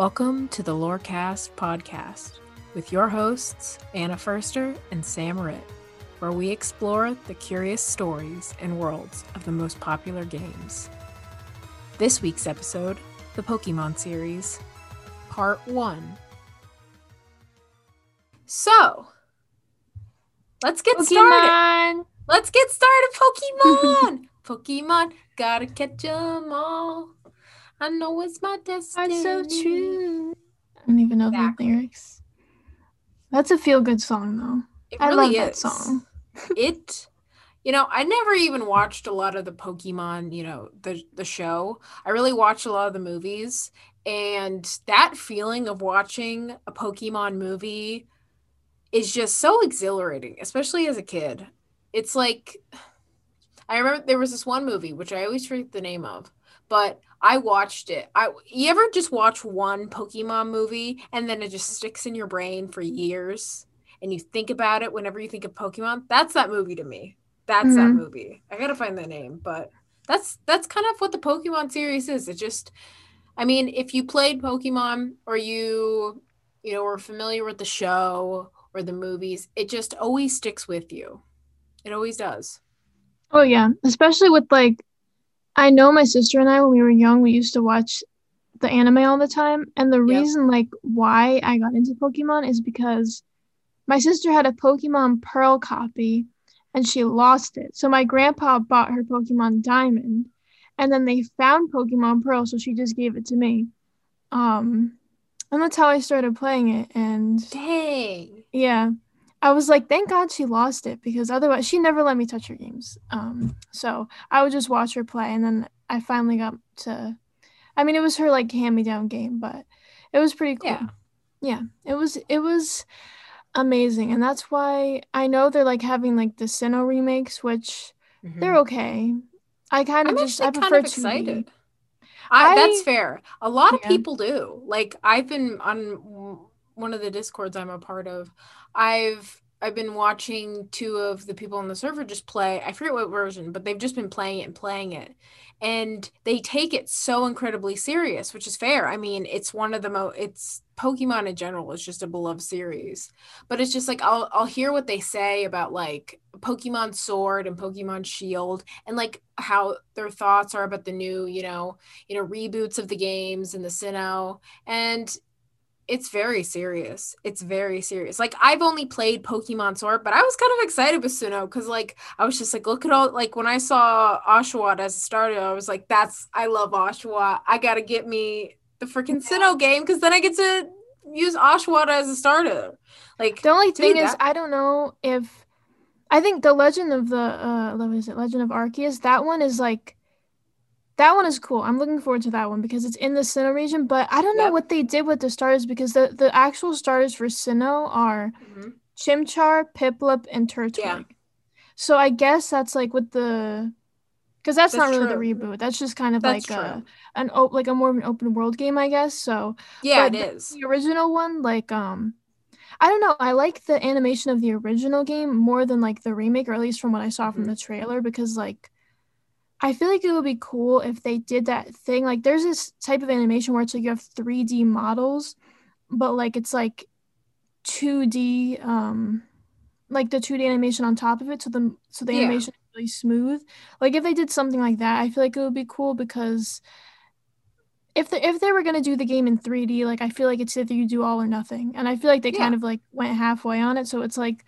Welcome to the Lorecast podcast with your hosts, Anna Furster and Sam Ritt, where we explore the curious stories and worlds of the most popular games. This week's episode, the Pokemon series, Part 1. So, let's get Pokemon. started. Let's get started, Pokemon! Pokemon, gotta catch 'em all. I know it's my destiny. That's so true. I don't even know Exactly. the lyrics. That's a feel good song though. It I really love that is. song. it you know i never even watched a lot of the pokemon you know the the show i really watched a lot of the movies and that feeling of watching a pokemon movie is just so exhilarating especially as a kid it's like i remember there was this one movie which i always forget the name of but i watched it i you ever just watch one pokemon movie and then it just sticks in your brain for years and you think about it whenever you think of Pokemon, that's that movie to me. That's that Mhm. movie. I gotta find the name, but that's that's kind of what the Pokemon series is. It just, I mean, if you played Pokemon or you, you know, were familiar with the show or the movies, it just always sticks with you. It always does. Oh yeah, especially with like I know my sister and I when we were young, we used to watch the anime all the time, and the Yep. reason like why I got into Pokemon is because my sister had a Pokemon Pearl copy and she lost it. So my grandpa bought her Pokemon Diamond and then they found Pokemon Pearl, so she just gave it to me. Um and that's how I started playing it and Dang. yeah. I was like, thank God she lost it because otherwise she never let me touch her games. Um, so I would just watch her play, and then I finally got to. I mean, it was her like hand me down game, but it was pretty cool. Yeah. Yeah, it was. It was amazing, and that's why I know they're like having like the Sinnoh remakes, which they're okay. I kind of just I kind prefer of 2D. excited. I, that's fair. A lot of people do. Like I've been on one of the discords I'm a part of. I've I've been watching two of the people on the server just play. I forget what version, but they've just been playing it and playing it. And they take it so incredibly serious, which is fair. I mean, it's one of the most it's Pokemon in general is just a beloved series. But it's just like I'll I'll hear what they say about like Pokemon Sword and Pokemon Shield and like how their thoughts are about the new, you know, you know, reboots of the games and the Sinnoh. And it's very serious. It's very serious. Like I've only played Pokemon Sword, but I was kind of excited with Sinnoh because like I was just like, look at all like when I saw Oshawott as a starter, I was like, that's I love Oshawott. I gotta get me the freaking Sinnoh game because then I get to use Oshawott as a starter. Like The only thing is, that- I don't know if I think the Legend of the uh, what is it? Legend of Arceus. That one is like, that one is cool. I'm looking forward to that one because it's in the Sinnoh region. But I don't know what they did with the starters because the the actual starters for Sinnoh are Mhm. Chimchar, Piplup, and Turtwig. Yeah. So I guess that's like with the, because that's, not really true. the reboot. That's just kind of That's like a an op- like a more of an open world game, I guess. So yeah, but it is. the original one, like um I don't know, I like the animation of the original game more than like the remake, or at least from what I saw from Mhm. the trailer, because like I feel like it would be cool if they did that thing. Like there's this type of animation where it's like you have 3D models, but like it's like 2D um like the 2D animation on top of it, so the so the Yeah. animation is really smooth. Like if they did something like that, I feel like it would be cool because if they if they were gonna do the game in 3D, like I feel like it's either you do all or nothing, and I feel like they Yeah. kind of like went halfway on it. So it's like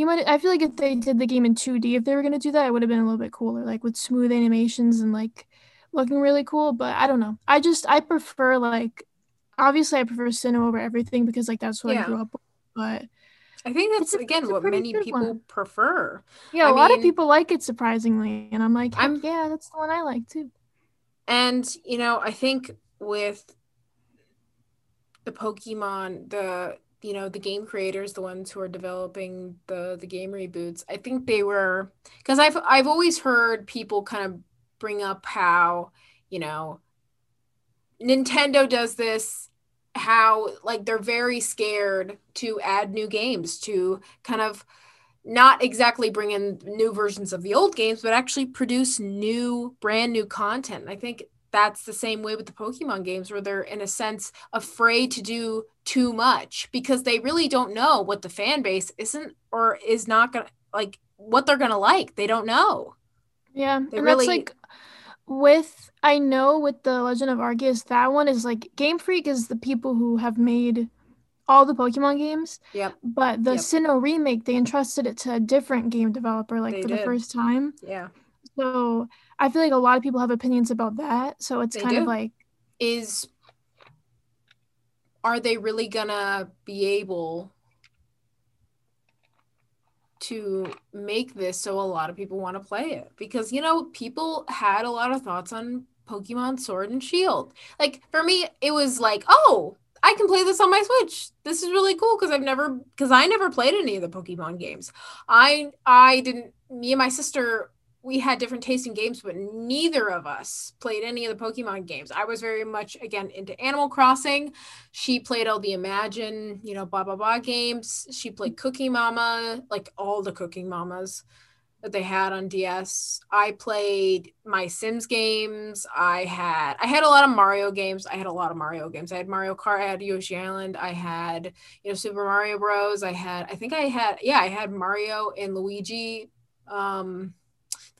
you might. I feel like if they did the game in 2D, if they were gonna do that, it would have been a little bit cooler, like with smooth animations and like looking really cool. But I don't know. I just I prefer like obviously I prefer Sinnoh over everything because like that's what Yeah. I grew up with. But I think that's again it's what many people one. prefer. yeah, I a lot of people like it surprisingly, and I'm like, I'm- yeah, that's the one I like too. And you know, I think with the Pokemon, the you know, the game creators, the ones who are developing the the game reboots, I think they were because I've I've always heard people kind of bring up how, you know, Nintendo does this how like they're very scared to add new games to kind of not exactly bring in new versions of the old games but actually produce new brand new content. I think that's the same way with the Pokemon games where they're in a sense afraid to do too much because they really don't know what the fan base isn't or is not going to like what they're going to like. They don't know. Yeah. They and really... that's like with I know with the Legend of Arceus, that one is like Game Freak is the people who have made all the Pokemon games. Yep. But the yep. Sinnoh remake, they entrusted it to a different game developer, like they for did. the first time. Yeah. So I feel like a lot of people have opinions about that. So it's they kind do. of like is are they really gonna be able to make this so a lot of people want to play it? Because you know, people had a lot of thoughts on Pokemon Sword and Shield. Like for me, it was like, oh, I can play this on my Switch. This is really cool because I've never because I never played any of the Pokemon games. I I didn't me and my sister we had different tastes in games, but neither of us played any of the Pokemon games. I was very much again into Animal Crossing. She played all the Imagine, you know, blah blah blah games. She played Cooking Mama, like all the Cooking Mamas that they had on DS. I played my Sims games. I had I had a lot of Mario games. I had a lot of Mario games. I had Mario Kart, I had Yoshi Island, I had, you know, Super Mario Bros. I had I think I had yeah, I had Mario and Luigi um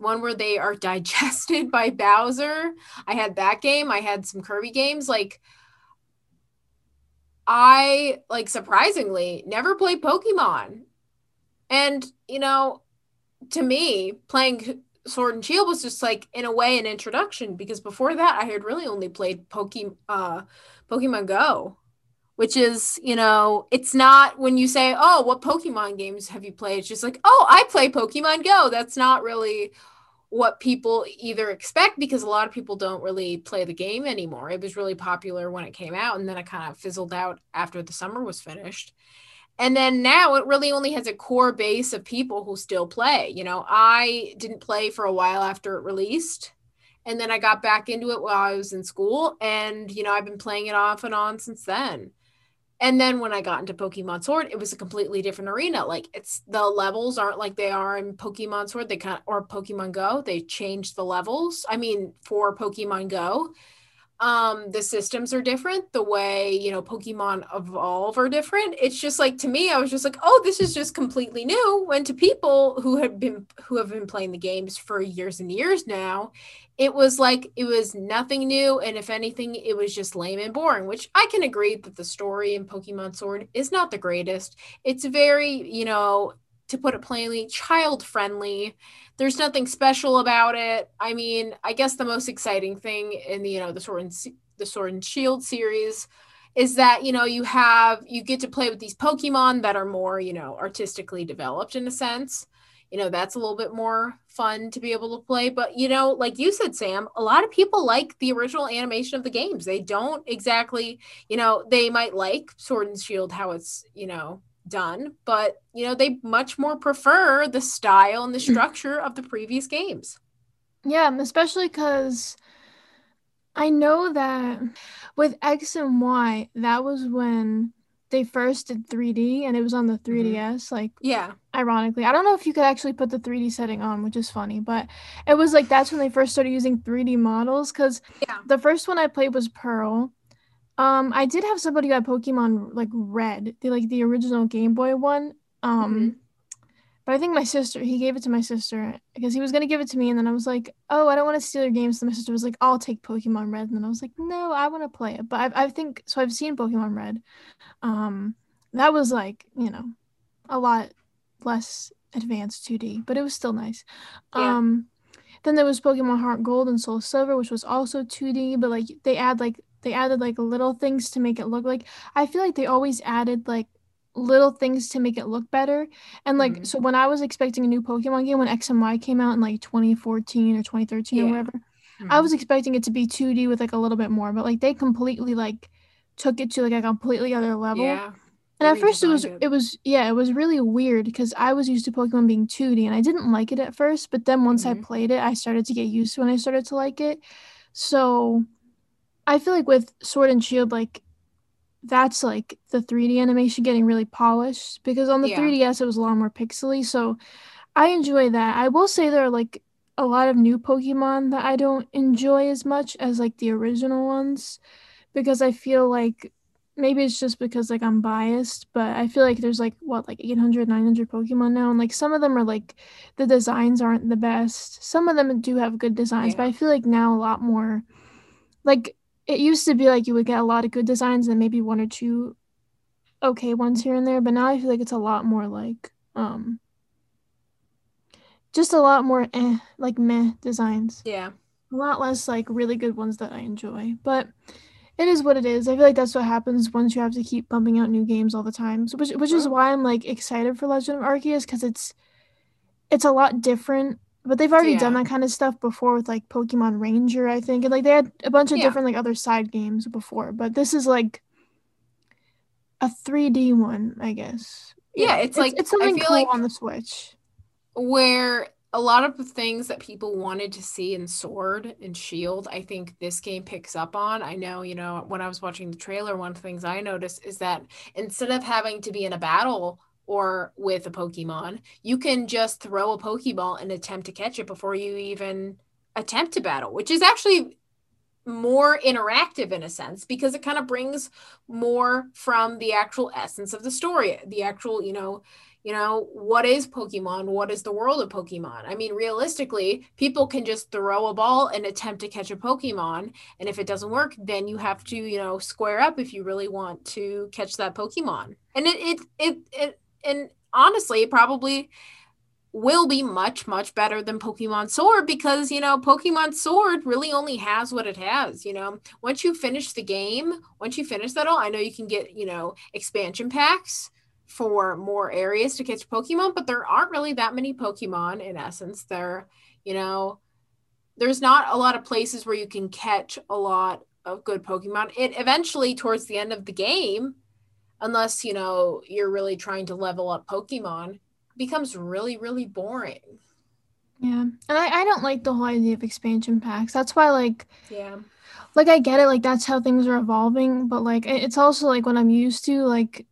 one where they are digested by Bowser. I had that game. I had some Kirby games like I like surprisingly never played Pokemon. And you know, to me, playing Sword and Shield was just like in a way an introduction because before that I had really only played Pokemon uh, Pokemon Go, which is you know it's not when you say oh what Pokemon games have you played it's just like oh I play Pokemon Go that's not really what people either expect because a lot of people don't really play the game anymore. It was really popular when it came out and then it kind of fizzled out after the summer was finished. And then now it really only has a core base of people who still play. You know, I didn't play for a while after it released. And then I got back into it while I was in school. And, you know, I've been playing it off and on since then. And then when I got into Pokemon Sword, it was a completely different arena. Like it's the levels aren't like they are in Pokemon Sword. They kind of, or Pokemon Go. They changed the levels. I mean, for Pokemon Go, um the systems are different the way you know pokemon evolve are different. It's just like to me i was just like oh this is just completely new. When to people who have been who have been playing the games for years and years now it was like it was nothing new. And if anything it was just lame and boring which i can agree that the story in pokemon sword is not the greatest. It's very you know to put it plainly child friendly there's nothing special about it. I mean, I guess the most exciting thing in the you know the sword and the sword and shield series is that you know you have you get to play with these Pokemon that are more you know artistically developed in a sense. You know that's a little bit more fun to be able to play. But you know, like you said, Sam, a lot of people like the original animation of the games. They don't exactly, you know, they might like Sword and Shield how it's you know done, but you know, they much more prefer the style and the structure of the previous games. Yeah, especially because I know that with X and Y, that was when they first did 3D and it was on the 3DS. Mm-hmm. Like, yeah, ironically, I don't know if you could actually put the 3D setting on, which is funny, but it was like that's when they first started using 3D models. Because yeah. the first one I played was Pearl, um, I did have somebody got Pokemon like Red, the like the original Game Boy one. Um, mm-hmm. but I think my sister he gave it to my sister because he was gonna give it to me, and then I was like, oh, I don't want to steal your games. So my sister was like, I'll take Pokemon Red, and then I was like, no, I want to play it. But I, I think so. I've seen Pokemon Red. Um, that was like you know, a lot less advanced 2D, but it was still nice. Yeah. Um, then there was Pokemon Heart Gold and Soul Silver, which was also 2D, but like they add like they added like little things to make it look like I feel like they always added like little things to make it look better. And like mm-hmm. so when I was expecting a new Pokemon game when X and Y came out in like 2014 or 2013 yeah. or whatever, mm-hmm. I was expecting it to be 2D with like a little bit more, but like they completely like took it to like a completely other level. Yeah. And at first it was it. it was yeah, it was really weird because I was used to Pokemon being 2D and I didn't like it at first, but then once mm-hmm. I played it, I started to get used to it and I started to like it. So I feel like with Sword and Shield, like that's like the 3D animation getting really polished because on the yeah. 3DS it was a lot more pixely. So I enjoy that. I will say there are like a lot of new Pokemon that I don't enjoy as much as like the original ones because I feel like maybe it's just because like I'm biased, but I feel like there's like what like 800 900 Pokemon now and like some of them are like the designs aren't the best. Some of them do have good designs, yeah. but I feel like now a lot more like it used to be like you would get a lot of good designs and maybe one or two okay ones here and there, but now I feel like it's a lot more like um just a lot more eh, like meh designs. Yeah. A lot less like really good ones that I enjoy. But it is what it is. I feel like that's what happens once you have to keep pumping out new games all the time. So which which is why I'm like excited for Legend of Arceus because it's it's a lot different. But they've already yeah. done that kind of stuff before with like Pokemon Ranger, I think. And like they had a bunch of yeah. different like other side games before. But this is like a 3D one, I guess. Yeah, it's, it's like it's something cool like on the Switch. Where a lot of the things that people wanted to see in Sword and Shield, I think this game picks up on. I know, you know, when I was watching the trailer, one of the things I noticed is that instead of having to be in a battle or with a Pokemon, you can just throw a Pokeball and attempt to catch it before you even attempt to battle, which is actually more interactive in a sense because it kind of brings more from the actual essence of the story, the actual, you know, you know what is pokemon? What is the world of pokemon? I mean realistically people can just throw a ball and attempt to catch a pokemon and if it doesn't work then you have to you know square up if you really want to catch that pokemon. And it it it, it and honestly probably will be much much better than pokemon sword because you know pokemon sword really only has what it has you know once you finish the game once you finish that all i know you can get you know expansion packs for more areas to catch Pokemon, but there aren't really that many Pokemon in essence. There, you know, there's not a lot of places where you can catch a lot of good Pokemon. It eventually, towards the end of the game, unless, you know, you're really trying to level up Pokemon, becomes really, really boring. Yeah. And I, I don't like the whole idea of expansion packs. That's why, like, yeah. Like I get it, like that's how things are evolving, but like it's also like what I'm used to, like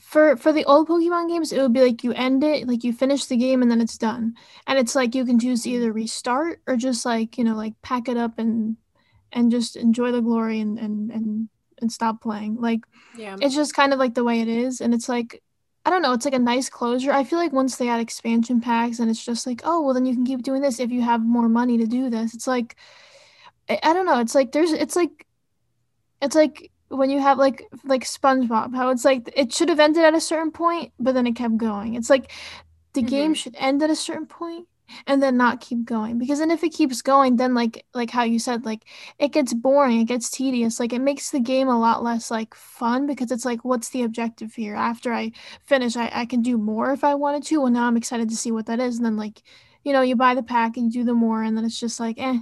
for for the old Pokemon games, it would be like you end it, like you finish the game and then it's done. And it's like you can choose to either restart or just like, you know, like pack it up and and just enjoy the glory and and and, and stop playing. Like yeah. it's just kind of like the way it is. And it's like I don't know, it's like a nice closure. I feel like once they add expansion packs and it's just like, oh well then you can keep doing this if you have more money to do this. It's like I, I don't know, it's like there's it's like it's like when you have like like SpongeBob, how it's like it should have ended at a certain point, but then it kept going. It's like the mm-hmm. game should end at a certain point and then not keep going because then if it keeps going then like like how you said like it gets boring it gets tedious like it makes the game a lot less like fun because it's like what's the objective here after i finish i, I can do more if i wanted to well now i'm excited to see what that is and then like you know you buy the pack and you do the more and then it's just like eh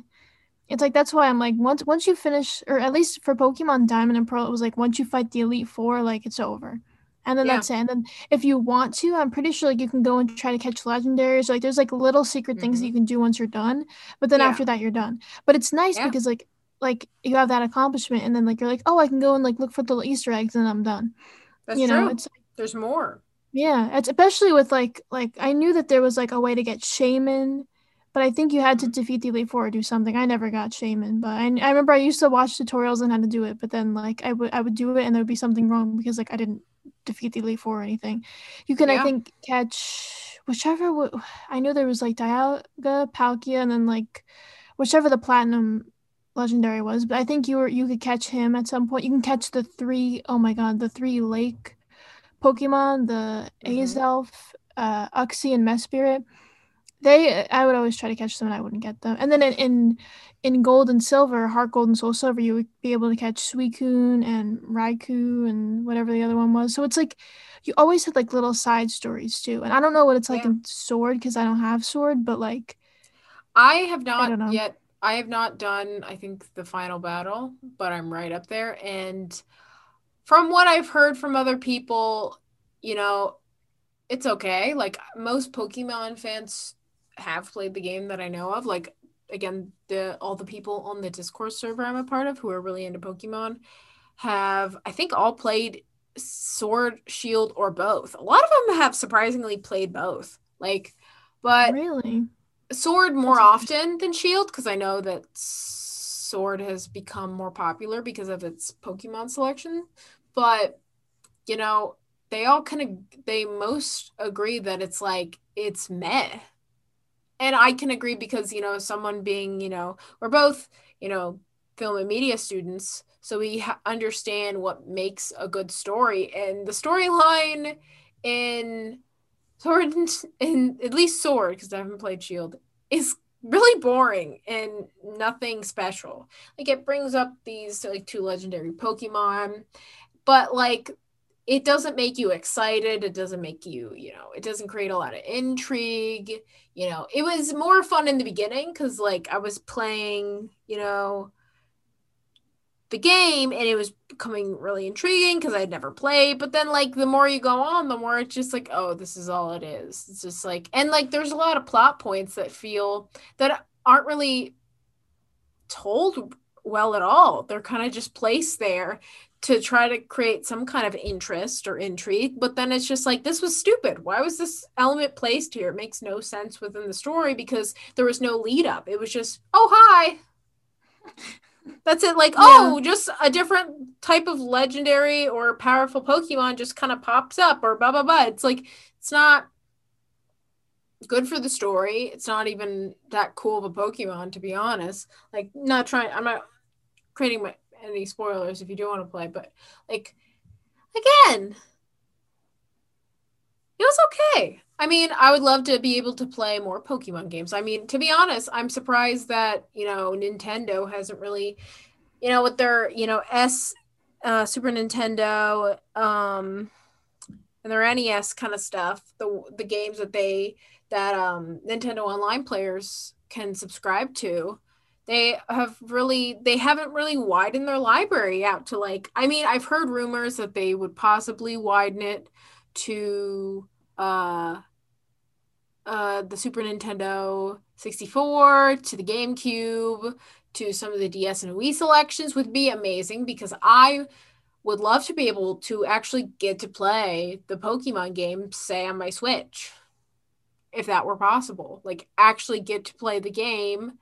it's like that's why I'm like once once you finish or at least for Pokemon Diamond and Pearl it was like once you fight the Elite Four like it's over. And then yeah. that's it. And then if you want to, I'm pretty sure like you can go and try to catch legendaries. Like there's like little secret mm-hmm. things that you can do once you're done. But then yeah. after that you're done. But it's nice yeah. because like like you have that accomplishment and then like you're like, oh I can go and like look for the Easter eggs and I'm done. That's you know, true. it's there's more. Yeah. It's especially with like like I knew that there was like a way to get Shaymin, but I think you had to defeat the Elite Four or do something. I never got Shaymin, but I, I remember I used to watch tutorials on how to do it, but then like I would I would do it and there would be something wrong because like I didn't defeat the Elite Four or anything. You can yeah. I think catch whichever w- I know there was like Dialga, Palkia, and then like whichever the Platinum legendary was, but I think you were you could catch him at some point. You can catch the three oh my god, the three lake Pokemon, the mm-hmm. Azelf, uh Uxie, and Mesprit they I would always try to catch them and I wouldn't get them. And then in in, in gold and silver, heart gold and soul silver, you would be able to catch Suicune and Raikou and whatever the other one was. So it's like you always had like little side stories too. And I don't know what it's like yeah. in sword because I don't have sword, but like I have not I yet I have not done I think the final battle, but I'm right up there. And from what I've heard from other people, you know, it's okay. Like most Pokemon fans have played the game that I know of. Like again, the all the people on the Discord server I'm a part of who are really into Pokemon have I think all played Sword, Shield, or both. A lot of them have surprisingly played both. Like, but really, Sword more often than Shield because I know that Sword has become more popular because of its Pokemon selection. But you know, they all kind of they most agree that it's like it's meh. And I can agree because, you know, someone being, you know, we're both, you know, film and media students, so we ha- understand what makes a good story. And the storyline in Sword, in at least Sword, because I haven't played Shield, is really boring and nothing special. Like it brings up these like two legendary Pokemon, but like it doesn't make you excited. It doesn't make you, you know, it doesn't create a lot of intrigue. You know, it was more fun in the beginning because like I was playing, you know, the game and it was becoming really intriguing because I'd never played. But then, like, the more you go on, the more it's just like, oh, this is all it is. It's just like, and like, there's a lot of plot points that feel that aren't really told well at all. They're kind of just placed there to try to create some kind of interest or intrigue. But then it's just like, this was stupid. Why was this element placed here? It makes no sense within the story because there was no lead up. It was just, oh, hi. That's it. Like, yeah. oh, just a different type of legendary or powerful Pokemon just kind of pops up or blah, blah, blah. It's like, it's not good for the story. It's not even that cool of a Pokemon, to be honest. Like, not trying, I'm not creating my, any spoilers if you do want to play, but like, again, it was okay. I mean, I would love to be able to play more Pokemon games. I mean, to be honest, I'm surprised that, you know, Nintendo hasn't really, you know, with their, you know, S uh, Super Nintendo um and their NES kind of stuff, the the games that they that um Nintendo online players can subscribe to, they have really they haven't really widened their library out to like I mean, I've heard rumors that they would possibly widen it to uh, uh, the Super Nintendo 64 to the GameCube to some of the DS and Wii selections would be amazing because I would love to be able to actually get to play the Pokemon game, say on my Switch, if that were possible. Like, actually get to play the game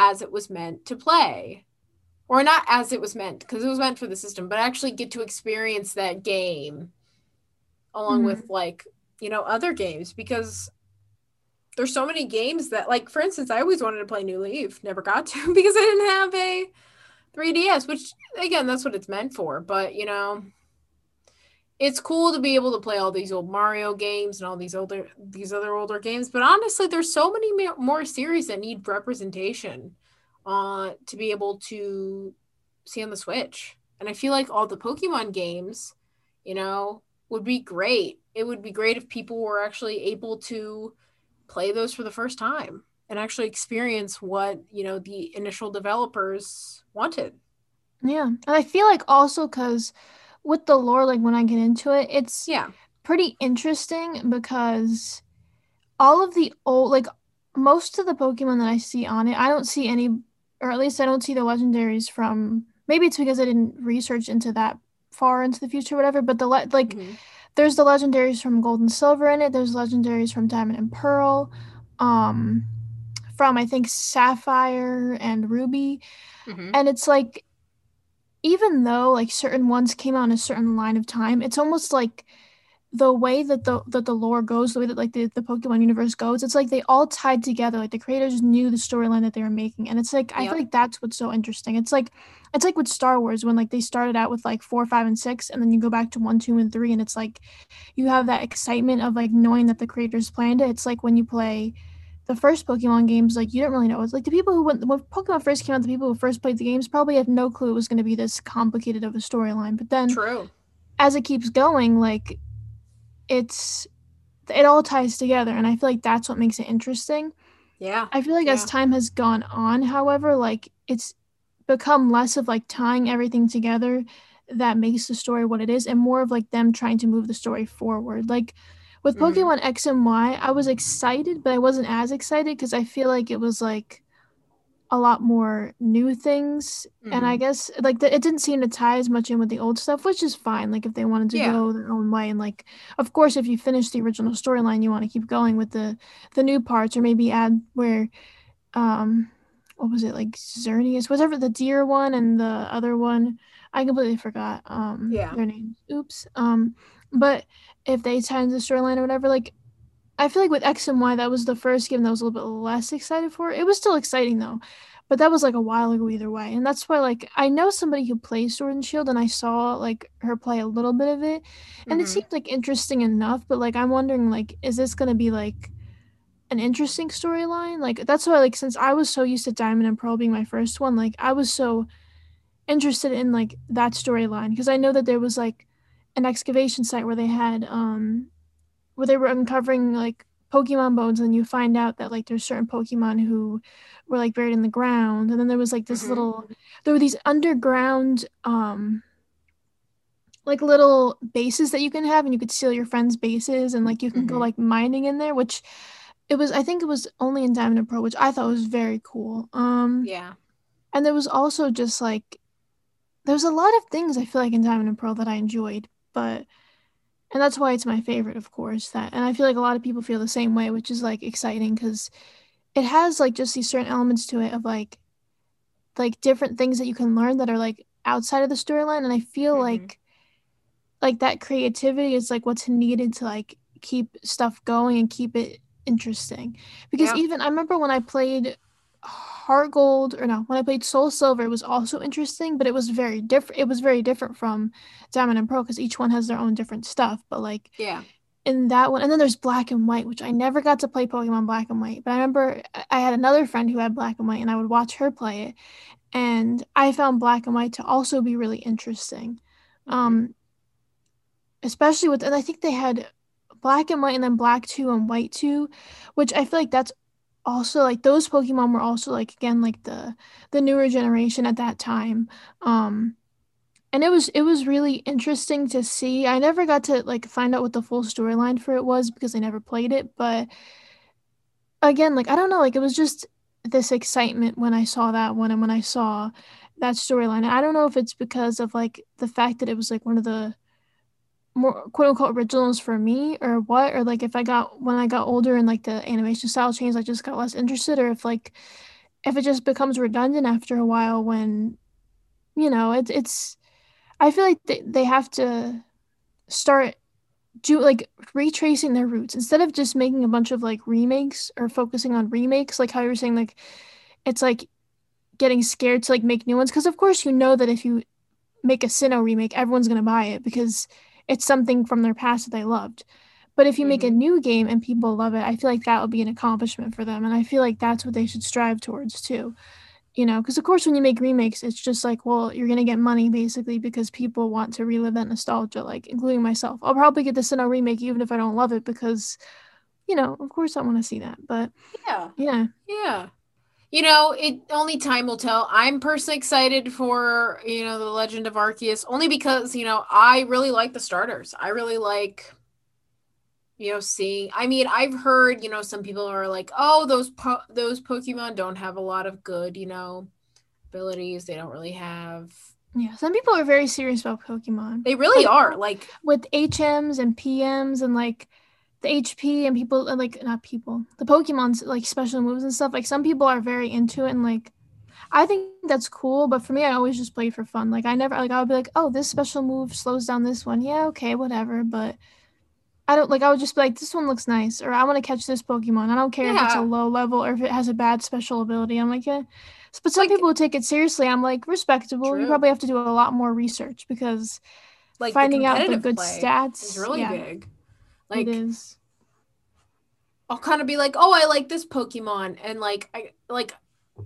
as it was meant to play. Or not as it was meant, because it was meant for the system, but actually get to experience that game along mm-hmm. with like you know other games because there's so many games that like for instance i always wanted to play new leaf never got to because i didn't have a 3ds which again that's what it's meant for but you know it's cool to be able to play all these old mario games and all these older these other older games but honestly there's so many more series that need representation uh to be able to see on the switch and i feel like all the pokemon games you know would be great. It would be great if people were actually able to play those for the first time and actually experience what, you know, the initial developers wanted. Yeah. And I feel like also cuz with the lore like when I get into it, it's yeah, pretty interesting because all of the old like most of the Pokemon that I see on it, I don't see any or at least I don't see the legendaries from maybe it's because I didn't research into that far into the future, whatever. But the le- like, mm-hmm. there's the legendaries from Gold and Silver in it. There's legendaries from Diamond and Pearl, um, from I think Sapphire and Ruby, mm-hmm. and it's like, even though like certain ones came out in a certain line of time, it's almost like the way that the that the lore goes, the way that like the, the Pokemon universe goes, it's like they all tied together. Like the creators knew the storyline that they were making. And it's like yep. I feel like that's what's so interesting. It's like it's like with Star Wars when like they started out with like four, five, and six, and then you go back to one, two, and three, and it's like you have that excitement of like knowing that the creators planned it. It's like when you play the first Pokemon games, like you don't really know. It's like the people who went when Pokemon first came out, the people who first played the games probably had no clue it was gonna be this complicated of a storyline. But then True. as it keeps going, like it's it all ties together and i feel like that's what makes it interesting yeah i feel like yeah. as time has gone on however like it's become less of like tying everything together that makes the story what it is and more of like them trying to move the story forward like with mm-hmm. pokemon x and y i was excited but i wasn't as excited because i feel like it was like a lot more new things mm-hmm. and i mm-hmm. guess like the, it didn't seem to tie as much in with the old stuff which is fine like if they wanted to yeah. go their own way and like of course if you finish the original storyline you want to keep going with the the new parts or maybe add where um what was it like Xerneas, whatever the deer one and the other one. I completely forgot um yeah. their names. Oops. Um, but if they tie the storyline or whatever, like I feel like with X and Y, that was the first game that was a little bit less excited for. It was still exciting though, but that was like a while ago either way. And that's why like I know somebody who plays Sword and Shield, and I saw like her play a little bit of it, and mm-hmm. it seemed like interesting enough. But like I'm wondering like, is this gonna be like an interesting storyline. Like that's why like since I was so used to Diamond and Pearl being my first one, like I was so interested in like that storyline because I know that there was like an excavation site where they had um where they were uncovering like Pokemon bones and you find out that like there's certain Pokemon who were like buried in the ground and then there was like this mm-hmm. little there were these underground um like little bases that you can have and you could steal your friends' bases and like you can mm-hmm. go like mining in there which it was I think it was only in Diamond and Pearl, which I thought was very cool. Um Yeah. And there was also just like there was a lot of things I feel like in Diamond and Pearl that I enjoyed, but and that's why it's my favorite, of course. That and I feel like a lot of people feel the same way, which is like exciting because it has like just these certain elements to it of like like different things that you can learn that are like outside of the storyline, and I feel mm-hmm. like like that creativity is like what's needed to like keep stuff going and keep it interesting because yeah. even I remember when I played Heart Gold or no, when I played Soul Silver, it was also interesting, but it was very different. It was very different from Diamond and Pearl because each one has their own different stuff. But like, yeah, in that one, and then there's Black and White, which I never got to play Pokemon Black and White, but I remember I had another friend who had Black and White, and I would watch her play it, and I found Black and White to also be really interesting. Mm-hmm. Um, especially with, and I think they had black and white and then black 2 and white 2 which i feel like that's also like those pokemon were also like again like the the newer generation at that time um and it was it was really interesting to see. I never got to like find out what the full storyline for it was because i never played it but again like i don't know like it was just this excitement when i saw that one and when i saw that storyline. I don't know if it's because of like the fact that it was like one of the more quote unquote originals for me or what? Or like if i got when i got older and like the animation style changed i just got less interested? Or if like if it just becomes redundant after a while when you know it's it's i feel like they, they have to start do like retracing their roots. Instead of just making a bunch of like remakes or focusing on remakes like how you were saying like it's like getting scared to like make new ones. Because of course you know that if you make a Sinnoh remake everyone's going to buy it because it's something from their past that they loved. But if you mm-hmm. make a mm-hmm. new game and people love it, I feel like that would be an accomplishment for them. And I feel like that's what they should strive towards too. You know, because of course, when you make remakes, it's just like, well, you're going to get money basically because people want to relive that nostalgia, like, including myself. I'll probably get the Sinnoh remake even if I don't love it because, you know, of course I want to see that. But yeah. Yeah. Yeah you know, it only time will tell. I'm personally excited for, you know, the Legend of Arceus only because, you know, I really like the starters. I really like you know seeing I mean, I've heard, you know, some people are like, "Oh, those po- those Pokemon don't have a lot of good, you know, abilities. They don't really have yeah, some people are very serious about Pokemon. They really like, are. Like with HMs and PMs and like the HP and people uh, like not people, the Pokemon's like special moves and stuff. Like some people are very into it and like I think that's cool, but for me I always just play for fun. Like I never like I would be like, "Oh, this special move slows down this one." Yeah, okay, whatever, but I don't like I would just be like, "This one looks nice," or "I want to catch this Pokemon." I don't care yeah. if it's a low level or if it has a bad special ability. I'm like, "Yeah." But some like, people take it seriously. I'm like, respectable. True. You probably have to do a lot more research because like finding out the good stats is really yeah. big. Like it is. I'll kind of be like, oh, I like this Pokemon, and like I like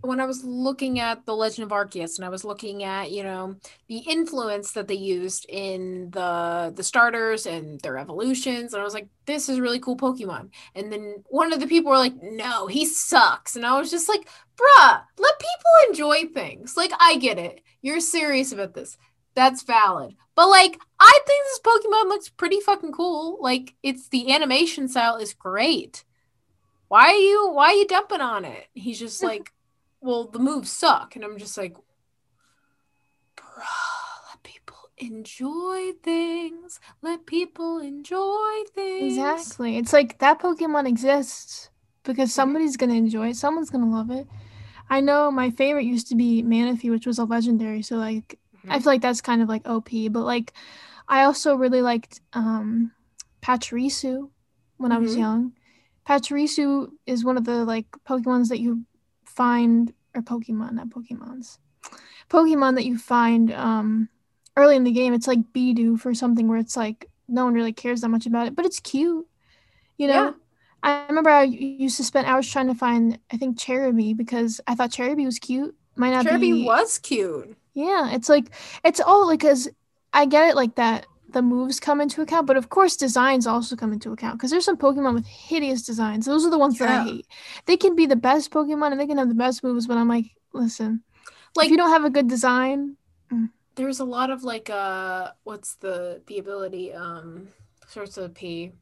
when I was looking at the Legend of Arceus, and I was looking at you know the influence that they used in the the starters and their evolutions, and I was like, this is really cool Pokemon. And then one of the people were like, no, he sucks, and I was just like, bruh, let people enjoy things. Like I get it, you're serious about this that's valid. But like, I think this Pokemon looks pretty fucking cool. Like, it's the animation style is great. Why are you why are you dumping on it? He's just like, well, the moves suck, and I'm just like, bro, let people enjoy things. Let people enjoy things. Exactly. It's like that Pokemon exists because somebody's gonna enjoy it. Someone's gonna love it. I know my favorite used to be Manaphy, which was a legendary. So like I Mhm. feel like that's kind of like OP. But like I also really liked um Pachirisu when I was Mhm. young. Pachirisu is one of the like Pokemons that you find or Pokemon, not Pokemons. Pokemon that you find um early in the game. It's like Bidoof or something where it's like no one really cares that much about it, but it's cute. You know? Yeah. I remember I used to spend hours trying to find I think Cherubi because I thought Cherubi was cute. Might not Cherubi be was cute. Yeah, it's like it's all like because I get it like that the moves come into account, but of course designs also come into account because there's some Pokemon with hideous designs. Those are the ones that I hate. They can be the best Pokemon and they can have the best moves, but I'm like, listen, Like if you don't have a good design, there's a lot of like uh what's the the ability um starts with a P.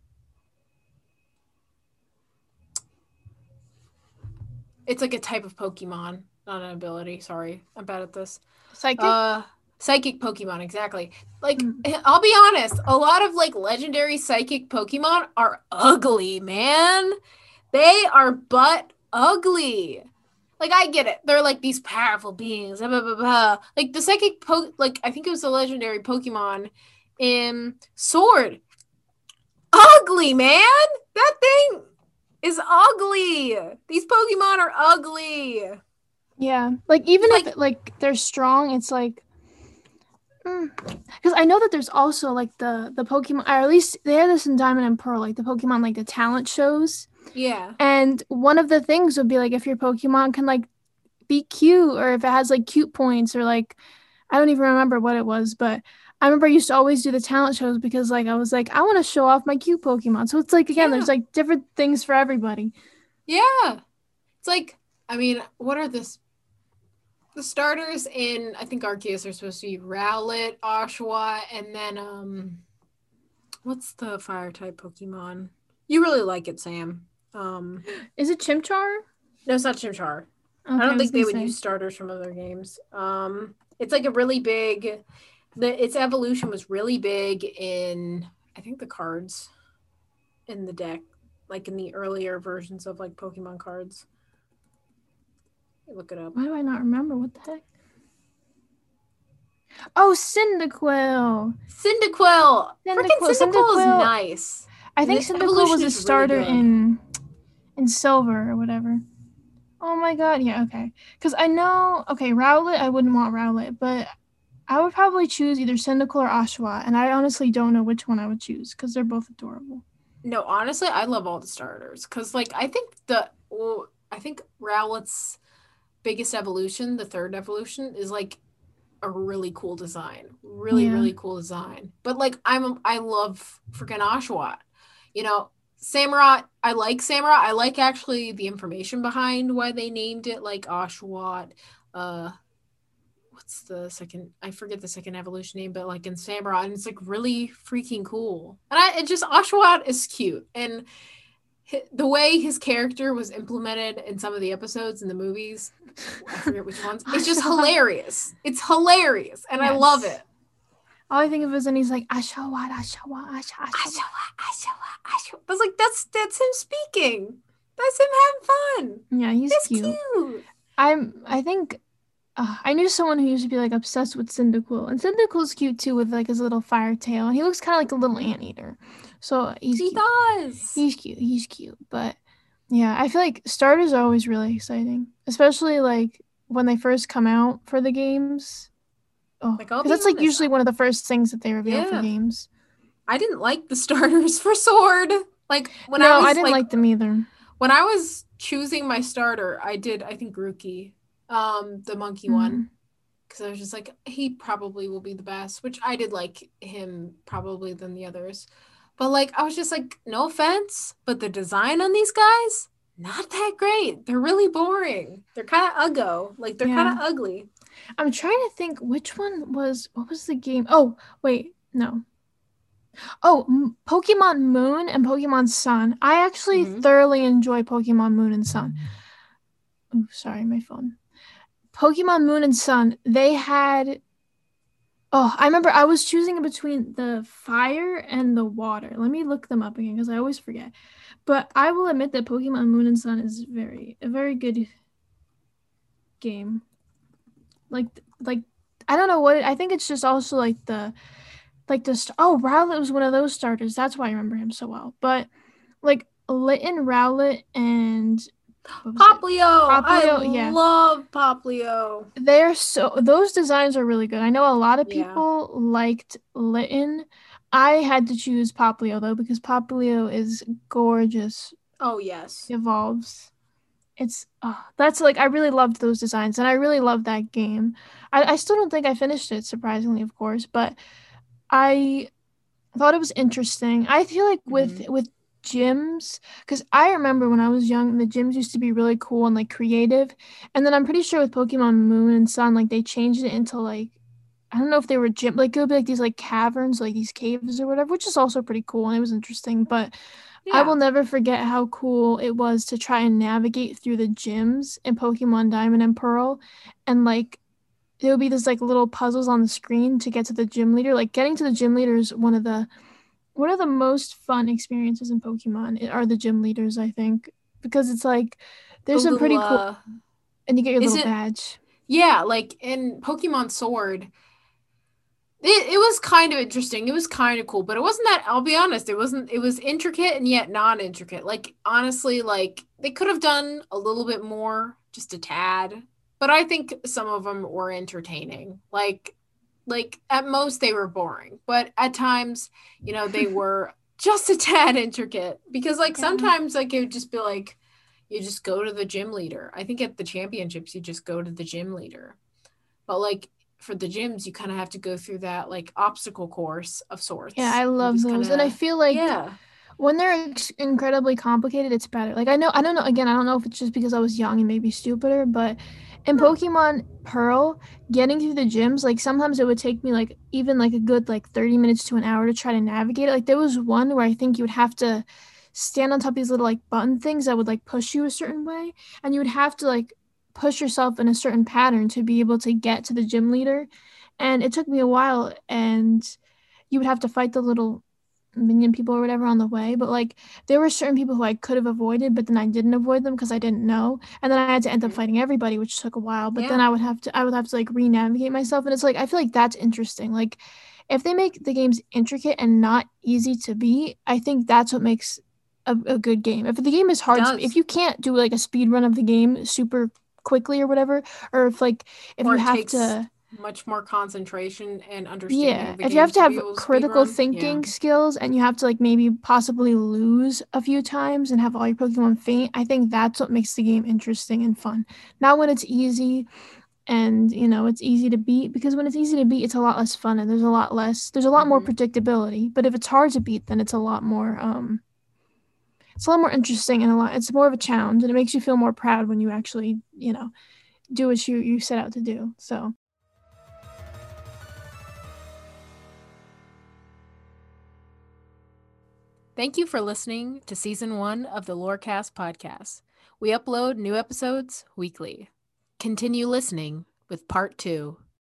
It's like a type of Pokemon, not an ability. Sorry, I'm bad at this. Psychic. Uh, psychic Pokemon, exactly. Like, Mm. I'll be honest, a lot of like legendary psychic Pokemon are ugly, man. They are but ugly. Like, I get it. They're like these powerful beings. Blah, blah, blah. Like the psychic po like I think it was a legendary Pokemon in Sword. Ugly, man. That thing is ugly. These Pokemon are ugly. Yeah, like even Like- if like they're strong, it's like mm. because I know that there's also like the the Pokemon, or at least they had this in Diamond and Pearl, like the Pokemon like the talent shows, Yeah. and one of the things would be like if your Pokemon can like be cute, or if it has like cute points, or like I don't even remember what it was, but I remember I used to always do the talent shows because like I was like I want to show off my cute Pokemon. So it's like again, Yeah. there's like different things for everybody. Yeah. It's like, I mean, what are this? The starters in I think Arceus are supposed to be Rowlet, Oshawott, and then um what's the fire type Pokemon? You really like it, Sam. Um Is it Chimchar? no, it's not Chimchar. Okay, I don't think they would say. use starters from other games. Um it's like a really big the its evolution was really big in I think the cards in the deck, like in the earlier versions of like Pokemon cards. Look it up. Why do I not remember? What the heck? Oh, Cyndaquil. Cyndaquil. Freaking Cyndaquil, Cyndaquil is nice. I think This Cyndaquil was a is really starter in in silver or whatever. Oh my god, yeah, okay. Because I know, okay, Rowlet, I wouldn't want Rowlet, but I would probably choose either Cyndaquil or Oshawott, and I honestly don't know which one I would choose because they're both adorable. No, honestly, I love all the starters because, like, I think the well, I think Rowlet's biggest evolution, the third evolution, is like a really cool design, really Yeah. really cool design. But like, I'm I love freaking Oshawott. You know, Samurott. I like Samurott. I like actually the information behind why they named it like Oshawott. Uh, what's the second? I forget the second evolution name, but like in Samurott, and it's like really freaking cool. And I it just Oshawott is cute, and the way his character was implemented in some of the episodes in the movies, I forget which ones. It's just hilarious. It's hilarious, and I love it. All I think of is, and he's like, Oshawott, Oshawott, Oshawott. Oshawott, Oshawott, Oshawott. I was like, that's that's him speaking. That's him having fun. Yeah, he's cute. cute. I'm. I think uh, I knew someone who used to be like obsessed with Cyndaquil, and Cyndaquil's cute too with like his little fire tail, and he looks kind of like a little anteater. So he's He cute. does. He's cute. He's cute. But yeah, I feel like starters are always really exciting, especially like when they first come out for the games. Oh, Like, I'll 'cause be that's like usually one of the first things that they reveal for games. I didn't like the starters for Sword. Like when no, I was I didn't like, like them either. when I was choosing my starter, I did I think Grookey, um, the monkey Mm-hmm. one, because I was just like he probably will be the best, which I did like him probably than the others, but like I was just like no offense, but the design on these guys not that great. They're really boring. They're kind of uggo. Like they're Yeah. kind of ugly. I'm trying to think which one was what was the game? Oh, wait, no. Oh, M- Pokemon Moon and Pokemon Sun. I actually Mhm. thoroughly enjoy Pokemon Moon and Sun. Oh, sorry, my phone. Pokemon Moon and Sun, they had Oh, I remember I was choosing between the fire and the water. Let me look them up again because I always forget. But I will admit that Pokemon Moon and Sun is very a very good game. Like like I don't know what it, I think it's just also like the like the oh Rowlet was one of those starters. That's why I remember him so well. But like Litten, Rowlet, and Popplio. Popplio. I yeah. love Popplio. They're so those designs are really good. I know a lot of people yeah. liked Litten. I had to choose Popplio though because Popplio is gorgeous. Oh yes. Evolves. It's oh, that's like I really loved those designs and I really loved that game. I, I still don't think I finished it, surprisingly, of course, but I thought it was interesting. I feel like with mm-hmm. with gyms because I remember when I was young, the gyms used to be really cool and like creative. And then I'm pretty sure with Pokemon Moon and Sun, like they changed it into like I don't know if they were gym like it would be like these like caverns, like these caves or whatever, which is also pretty cool and it was interesting. But yeah. I will never forget how cool it was to try and navigate through the gyms in Pokemon Diamond and Pearl and like there would be this like little puzzles on the screen to get to the gym leader. Like getting to the gym leader is one of the one of the most fun experiences in Pokemon are the gym leaders, I think, because it's like there's some pretty cool, uh, and you get your little it, badge. Yeah, like in Pokemon Sword, it, it was kind of interesting. It was kind of cool, but it wasn't that. I'll be honest, it wasn't. It was intricate and yet not intricate. Like honestly, like they could have done a little bit more, just a tad. But I think some of them were entertaining. Like like at most they were boring, but at times, you know, they were just a tad intricate because like yeah. sometimes like it would just be like you just go to the gym leader. I think at the championships you just go to the gym leader. But like for the gyms you kind of have to go through that like obstacle course of sorts. Yeah, I love those kinda, and I feel like yeah when they're incredibly complicated, it's better. Like I know, I don't know. Again, I don't know if it's just because I was young and maybe stupider, but in Pokemon Pearl, getting through the gyms, like sometimes it would take me like even like a good like 30 minutes to an hour to try to navigate it. Like there was one where I think you would have to stand on top of these little like button things that would like push you a certain way, and you would have to like push yourself in a certain pattern to be able to get to the gym leader. And it took me a while, and you would have to fight the little minion people or whatever on the way but like there were certain people who i could have avoided but then i didn't avoid them because i didn't know and then i had to end up mm-hmm. fighting everybody which took a while but yeah. then i would have to i would have to like re-navigate myself and it's like i feel like that's interesting like if they make the games intricate and not easy to beat i think that's what makes a, a good game. If the game is hard to, if you can't do like a speed run of the game super quickly or whatever or if like if or you have takes- to much more concentration and understanding. Yeah, if you have to have critical thinking yeah. skills and you have to like maybe possibly lose a few times and have all your Pokemon faint, I think that's what makes the game interesting and fun. Not when it's easy and you know it's easy to beat because when it's easy to beat it's a lot less fun and there's a lot less there's a lot mm-hmm. more predictability but if it's hard to beat then it's a lot more um it's a lot more interesting and a lot it's more of a challenge and it makes you feel more proud when you actually you know do what you you set out to do so Thank you for listening to season one of the Lorecast podcast. We upload new episodes weekly. Continue listening with part two.